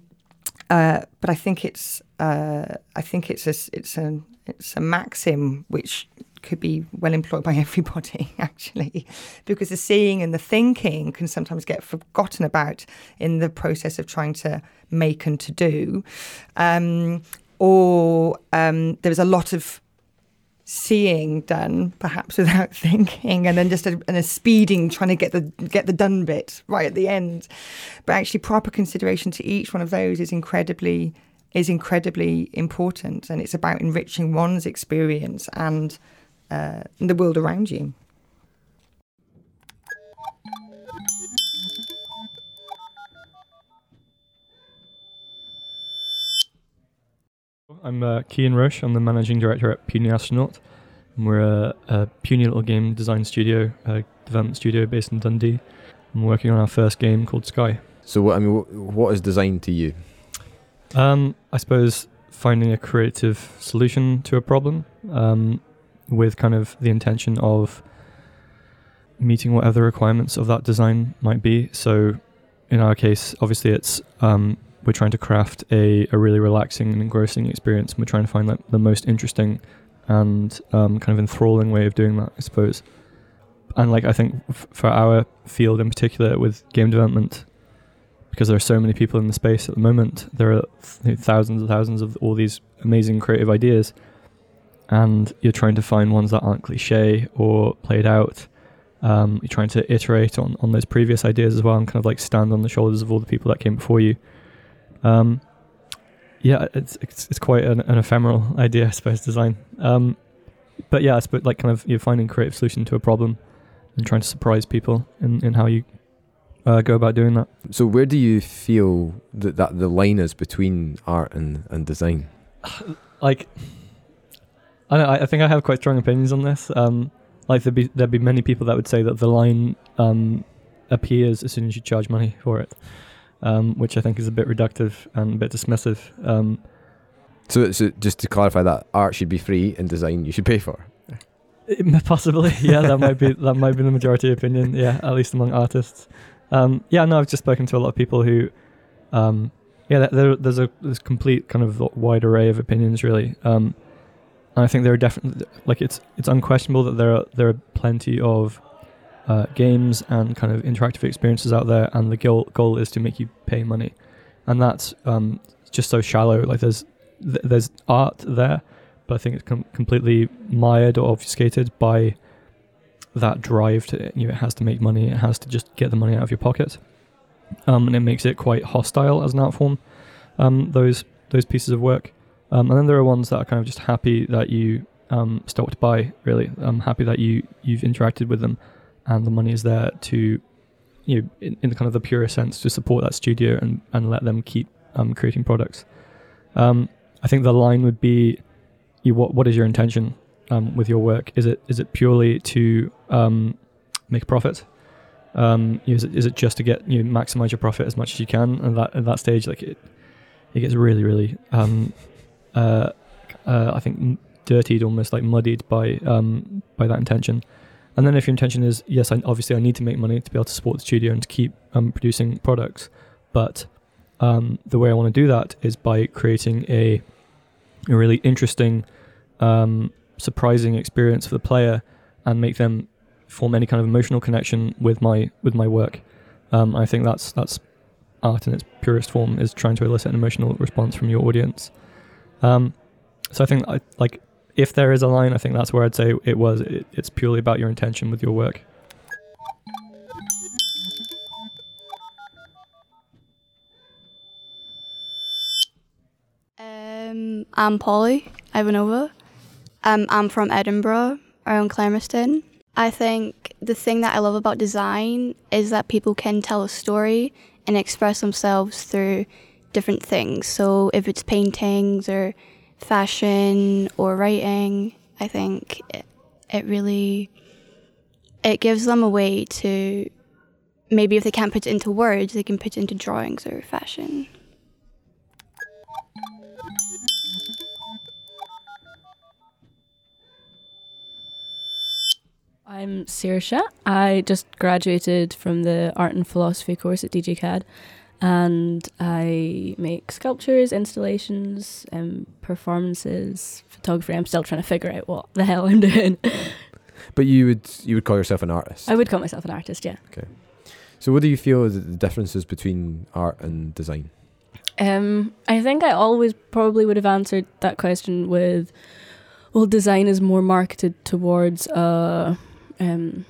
uh, but I think it's uh, I think it's a it's a it's a maxim which could be well employed by everybody actually because the seeing and the thinking can sometimes get forgotten about in the process of trying to make and to do. Um, or um, there's a lot of seeing done perhaps without thinking and then just a, and a speeding trying to get the get the done bit right at the end. But actually proper consideration to each one of those is incredibly is incredibly important and it's about enriching one's experience and uh, the world around you I'm uh, Kean Roche. I'm the managing director at Puny Astronaut. And we're a, a puny little game design studio, a development studio based in Dundee. I'm working on our first game called Skye. So what I mean, wh- what is design to you? Um, I suppose finding a creative solution to a problem um, with kind of the intention of meeting whatever requirements of that design might be. So, in our case, obviously, it's um, we're trying to craft a, a really relaxing and engrossing experience. And we're trying to find like the most interesting and um, kind of enthralling way of doing that, I suppose. And like I think f- for our field in particular with game development, because there are so many people in the space at the moment, there are th- thousands and thousands of all these amazing creative ideas, and you're trying to find ones that aren't cliche or played out. Um, you're trying to iterate on, on those previous ideas as well and kind of like stand on the shoulders of all the people that came before you. Um, yeah, it's, it's it's quite an, an ephemeral idea, I suppose, design. Um, but yeah, I suppose like kind of you're finding creative solution to a problem and trying to surprise people in, in how you uh, go about doing that. So where do you feel that, that the line is between art and, and design? like I, know, I think I have quite strong opinions on this. Um, like there'd be there'd be many people that would say that the line um, appears as soon as you charge money for it, um, which I think is a bit reductive and a bit dismissive. Um, So, so just to clarify that, art should be free and design you should pay for. it possibly, yeah, that might be that might be the majority opinion. Yeah, at least among artists. Um, yeah, no, I've just spoken to a lot of people who, um, yeah, there, there's a there's complete kind of wide array of opinions really. Um, and I think there are definitely like it's it's unquestionable that there are there are plenty of uh, games and kind of interactive experiences out there, and the goal goal is to make you pay money, and that's um, just so shallow. Like there's th- there's art there, but I think it's com- completely mired or obfuscated by that drive to you know it has to make money, it has to just get the money out of your pocket, um, and it makes it quite hostile as an art form. Um, those those pieces of work, um, and then there are ones that are kind of just happy that you um, stopped by. Really, I'm happy that you you've interacted with them, and the money is there to, you know, in, in kind of the purest sense, to support that studio and and let them keep um, creating products. Um, I think the line would be, you, what what is your intention um, with your work? Is it is it purely to um, make profit? Is it is it just to get you know, maximize your profit as much as you can? And that at that stage, like it, it gets really really uh, uh, I think dirtied, almost like muddied by um, by that intention. And then if your intention is yes, I, obviously I need to make money to be able to support the studio and to keep um, producing products, but um, the way I want to do that is by creating a a really interesting, um, surprising experience for the player, and make them form any kind of emotional connection with my with my work. Um, I think that's that's art in its purest form is trying to elicit an emotional response from your audience. Um, so I think I, like if there is a line, I think that's where I'd say it was. It, it's purely about your intention with your work. Um, I'm Polly Ivanova. Um, I'm from Edinburgh, around Clermiston. I think the thing that I love about design is that people can tell a story and express themselves through different things. So if it's paintings or fashion or writing, I think it, it really it gives them a way to maybe if they can't put it into words, they can put it into drawings or fashion. I'm Saoirse. I just graduated from the art and philosophy course at DJCAD and I make sculptures, installations, um, performances, photography. I'm still trying to figure out what the hell I'm doing. But you would you would call yourself an artist. I would call myself an artist, yeah. Okay. So what do you feel are the differences between art and design? Um, I think I always probably would have answered that question with, well, design is more marketed towards a, um,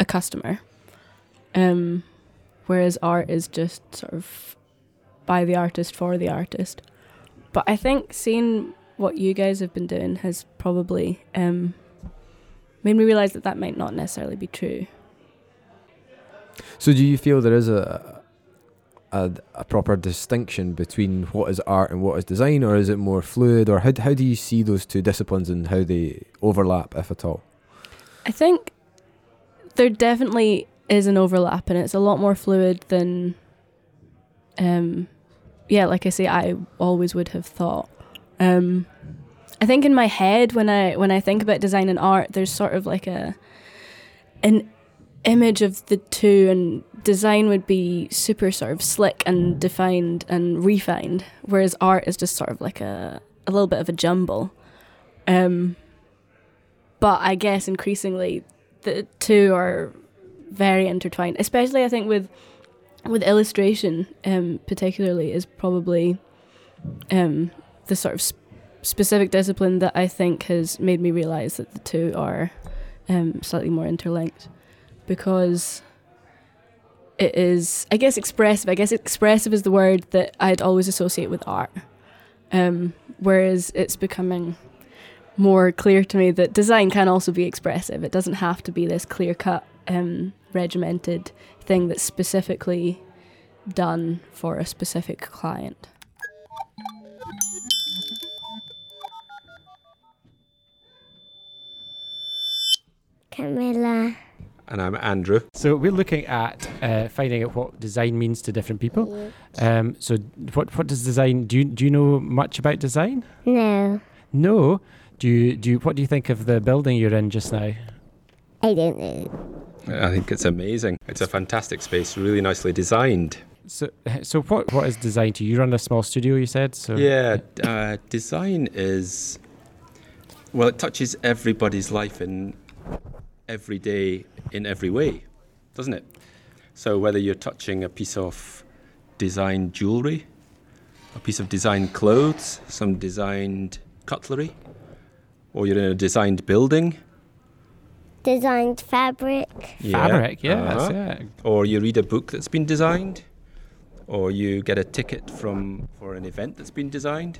a customer, um, whereas art is just sort of by the artist for the artist. But I think seeing what you guys have been doing has probably um, made me realize that that might not necessarily be true. So do you feel there is a a, a proper distinction between what is art and what is design, or is it more fluid, or how how do you see those two disciplines and how they overlap, if at all? I think there definitely is an overlap and it's a lot more fluid than um yeah, like I say I always would have thought. Um I think in my head when I when I think about design and art there's sort of like a an image of the two and design would be super sort of slick and defined and refined whereas art is just sort of like a a little bit of a jumble. Um but I guess increasingly the two are very intertwined, especially I think with with illustration, um, particularly is probably um, the sort of sp- specific discipline that I think has made me realize that the two are um, slightly more interlinked because it is, I guess, expressive. I guess expressive is the word that I'd always associate with art, um, whereas it's becoming more clear to me that design can also be expressive. It doesn't have to be this clear cut, um, regimented thing that's specifically done for a specific client. Camilla. And I'm Andrew. So we're looking at uh, finding out what design means to different people. Um, so what what does design? Do you do you know much about design? No, No. Do you do you, what do you think of the building you're in just now? I don't know. I think it's amazing. It's a fantastic space, really nicely designed. So so what what is design to you? You run a small studio, you said. So Yeah, uh, design is well, it touches everybody's life in every day in every way, doesn't it? So whether you're touching a piece of designed jewelry, a piece of designed clothes, some designed cutlery, or you're in a designed building, Designed fabric. Fabric, yeah, uh-huh. that's it. or you read a book that's been designed, or you get a ticket from for an event that's been designed.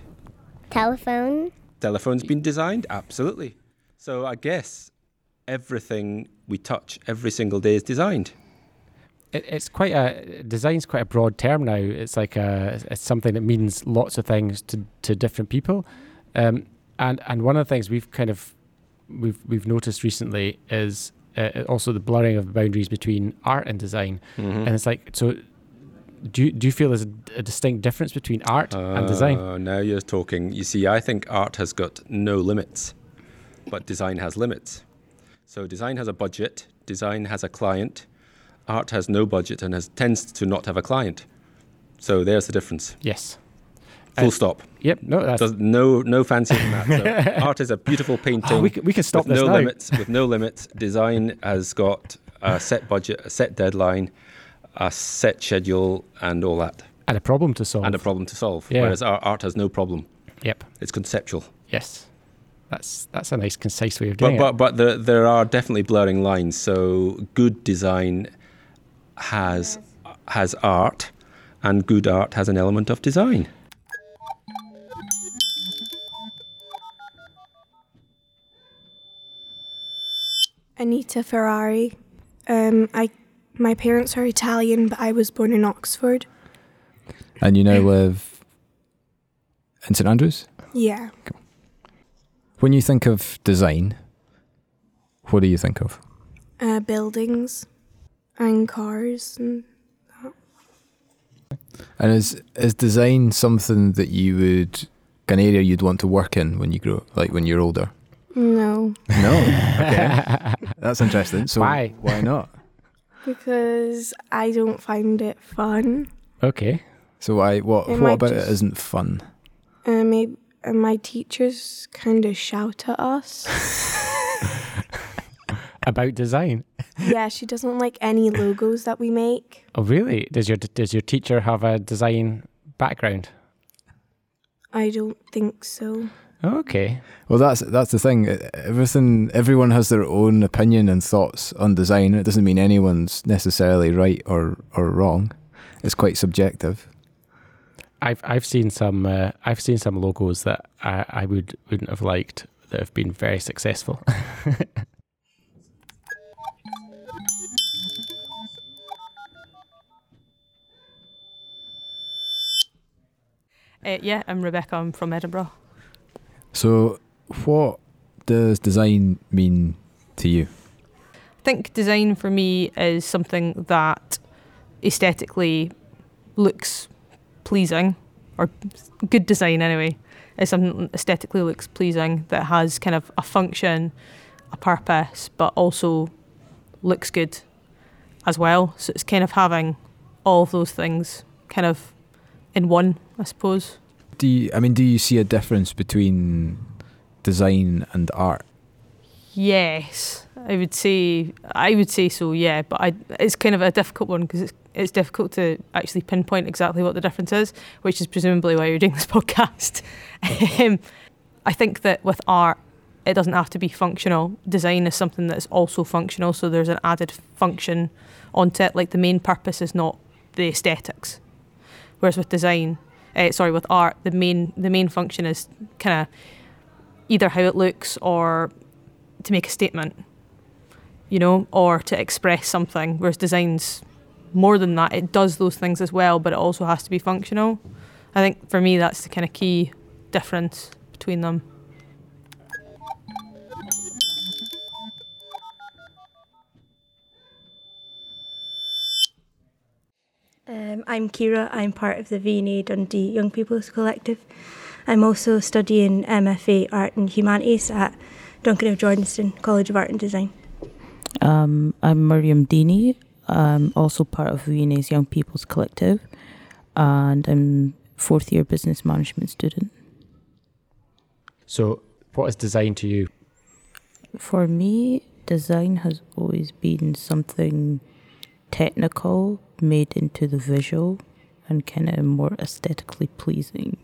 Telephone. Telephone's been designed, absolutely. So I guess everything we touch every single day is designed. It, it's quite a design's quite a broad term now. It's like a it's something that means lots of things to to different people, um, and and one of the things we've kind of we've we've noticed recently is uh, also the blurring of the boundaries between art and design, and it's like so. Do you, do you feel there's a, a distinct difference between art and design? Uh, now you're talking. You see, I think art has got no limits, but design has limits. So design has a budget, design has a client, art has no budget and has tends to not have a client. So there's the difference. Yes. Full Uh, stop. Yep. No, that's Does, no, no fancy than that. So art is a beautiful painting Oh, we, c- we can stop with this no now. limits. With no limits, design has got a set budget, a set deadline, a set schedule, and all that, and a problem to solve. and a problem to solve. Yeah. Whereas art, art has no problem. Yep. It's conceptual. Yes. That's that's a nice concise way of But doing but it. but there there are definitely blurring lines. So good design has has art, and good art has an element of design. Anita Ferrari. Um, I, my parents are Italian, but I was born in Oxford. And you know live in St Andrews. Yeah. When you think of design, what do you think of? Uh, buildings and cars and that. And is is design something that you would an area you'd want to work in when you grow, like when you're older? No, No. Okay, that's interesting. So Why? Why not? because I don't find it fun. okay. So why? What? It what might about just- it isn't fun? Uh, maybe uh, my teachers kind of shout at us. About design. yeah, she doesn't like any logos that we make. Oh, really? Does your does your teacher have a design background? I don't think so. Okay. Well, that's that's the thing. Everything, everyone has their own opinion and thoughts on design. It doesn't mean anyone's necessarily right or or wrong. It's quite subjective. I've I've seen some uh, I've seen some logos that I, I would wouldn't have liked that have been very successful. Uh, yeah, I'm Rebecca. I'm from Edinburgh. So, what does design mean to you? I think design for me is something that aesthetically looks pleasing, or good design anyway, is something aesthetically looks pleasing that has kind of a function, a purpose, but also looks good as well. So it's kind of having all of those things kind of in one, I suppose. Do you, I mean, do you see a difference between design and art? Yes, I would say I would say so. Yeah, but I, it's kind of a difficult one because it's it's difficult to actually pinpoint exactly what the difference is, which is presumably why you're doing this podcast. um, I think that with art, it doesn't have to be functional. Design is something that's also functional, so there's an added function onto it. Like the main purpose is not the aesthetics, whereas with design, uh, sorry, with art, the main the main function is kind of either how it looks or to make a statement, you know, or to express something. Whereas design's more than that. It does those things as well, but it also has to be functional. I think for me, that's the kind of key difference between them. Um, I'm Kira. I'm part of the V&A Dundee Young People's Collective. I'm also studying MFA Art and Humanities at Duncan of Jordanstone College of Art and Design. Um, I'm Miriam Deeney. I'm also part of V&A's Young People's Collective, and I'm fourth year business management student. So, what is design to you? For me, design has always been something technical made into the visual and kind of more aesthetically pleasing.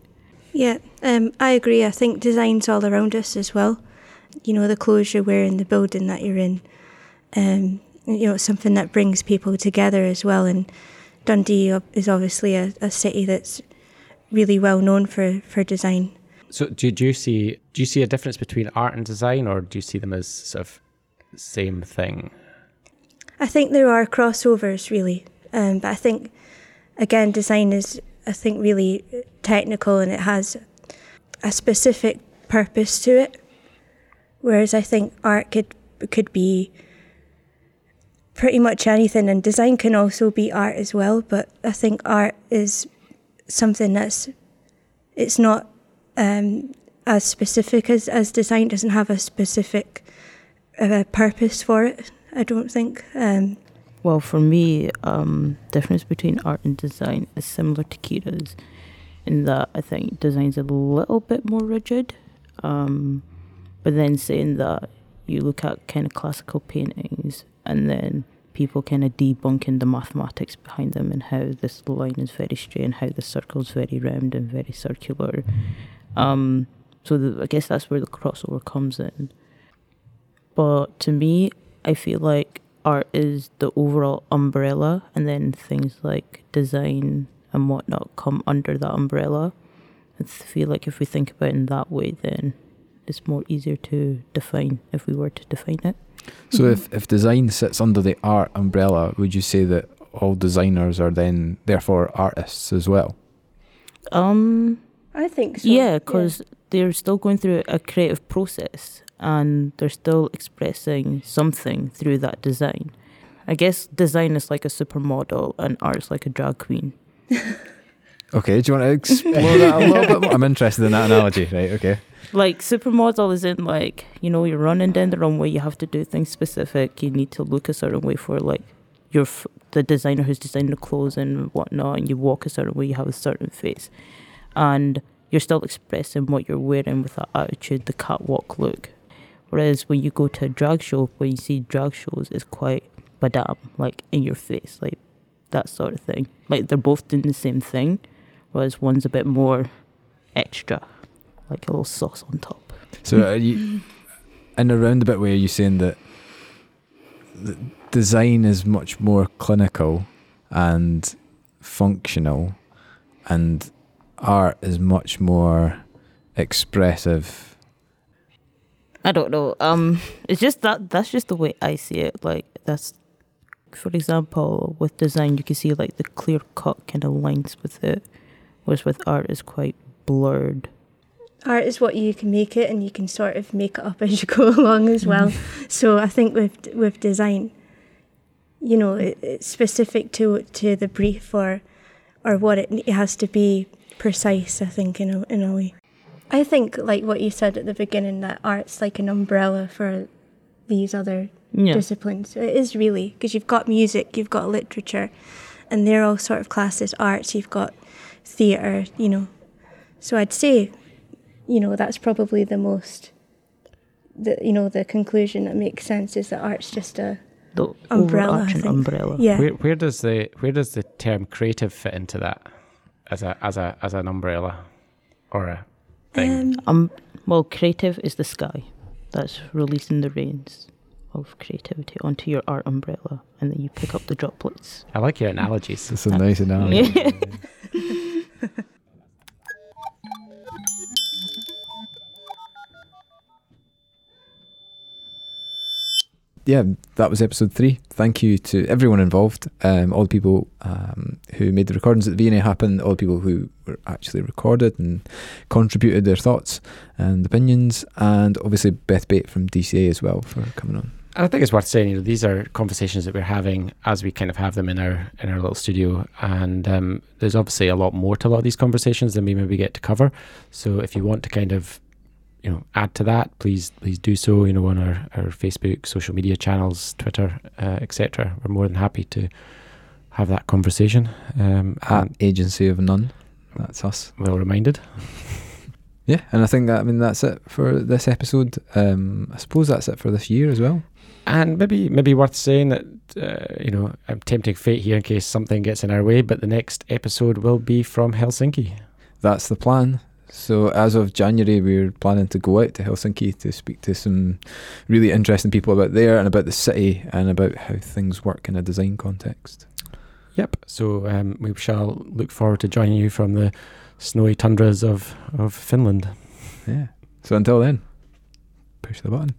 Yeah, um, I agree. I think design's all around us as well. You know, the clothes you're wearing, the building that you're in, um, you know, it's something that brings people together as well. And Dundee is obviously a, a city that's really well known for, for design. So do, do you see do you see a difference between art and design, or do you see them as sort of same thing? I think there are crossovers really, um, but I think again, design is I think really technical and it has a specific purpose to it, whereas I think art could could be pretty much anything, and design can also be art as well. But I think art is something that's it's not um, as specific as as design. Doesn't have a specific uh, purpose for it. I don't think. Um, Well, for me, um, difference between art and design is similar to Kira's in that I think design's a little bit more rigid. Um, but then saying that you look at kind of classical paintings and then people kind of debunking the mathematics behind them and how this line is very straight and how the circle is very round and very circular. Um, so the, I guess that's where the crossover comes in. But to me, I feel like art is the overall umbrella, and then things like design and whatnot come under that umbrella. I feel like if we think about it in that way, then it's more easier to define if we were to define it. So if, if design sits under the art umbrella, would you say that all designers are then therefore artists as well? Um, I think so. yeah, because they're still going through a creative process and they're still expressing something through that design. I guess design is like a supermodel and art is like a drag queen. Okay, do you want to explore that a little bit more? I'm interested in that analogy. Right, okay. Like supermodel is in like you know you're running down the runway, you have to do things specific. You need to look a certain way for like your f- the designer who's designed the clothes and whatnot, and you walk a certain way. You have a certain face, and you're still expressing what you're wearing with that attitude, the catwalk look. Whereas when you go to a drag show, when you see drag shows, it's quite badam, like in your face, like that sort of thing. Like they're both doing the same thing, whereas one's a bit more extra, like a little sauce on top. So are you, in a roundabout way, are you saying that the design is much more clinical and functional, and art is much more expressive? I don't know. Um, it's just that that's just the way I see it. Like that's, for example, with design, you can see like the clear cut kind of lines with it, whereas with art is quite blurred. art is what you can make it and you can sort of make it up as you go along as well so i think with with design you know it, it's specific to to the brief or or what it, it has to be precise i think in a, in a way i think like what you said at the beginning that art's like an umbrella for these other Yeah. disciplines it is really because you've got music you've got literature and they're all sort of classes, arts you've got theatre you know so i'd say you know that's probably the most the you know the conclusion that makes sense is that art's just a The umbrella I think. umbrella. yeah Where where does the where does the term creative fit into that as a as a as an umbrella or a thing? um, Um, well, creative is the sky. That's releasing the rains of creativity onto your art umbrella, and then you pick up the droplets. I like your analogies. It's a nice analogy. yeah, that was episode three. Thank you to everyone involved, um, all the people um, who made the recordings at the V&A happen, all the people who were actually recorded and contributed their thoughts and opinions, and obviously Beth Bate from DCA as well for coming on. And I think it's worth saying, you know, these are conversations that we're having as we kind of have them in our in our little studio, and um, there's obviously a lot more to a lot of these conversations than we maybe get to cover. So if you want to kind of, you know, add to that, please please do so. You know, on our our Facebook, social media channels, Twitter, uh, etc. We're more than happy to have that conversation. Um, At Agency of None, that's us. well reminded. Yeah, and I think that I mean that's it for this episode. Um, I suppose that's it for this year as well. And maybe maybe worth saying that uh, you know I'm tempting fate here in case something gets in our way, but the next episode will be from Helsinki. That's the plan. So as of January, we're planning to go out to Helsinki to speak to some really interesting people about there and about the city and about how things work in a design context. Yep. So um, we shall look forward to joining you from the snowy tundras of of Finland. Yeah. So until then, push the button.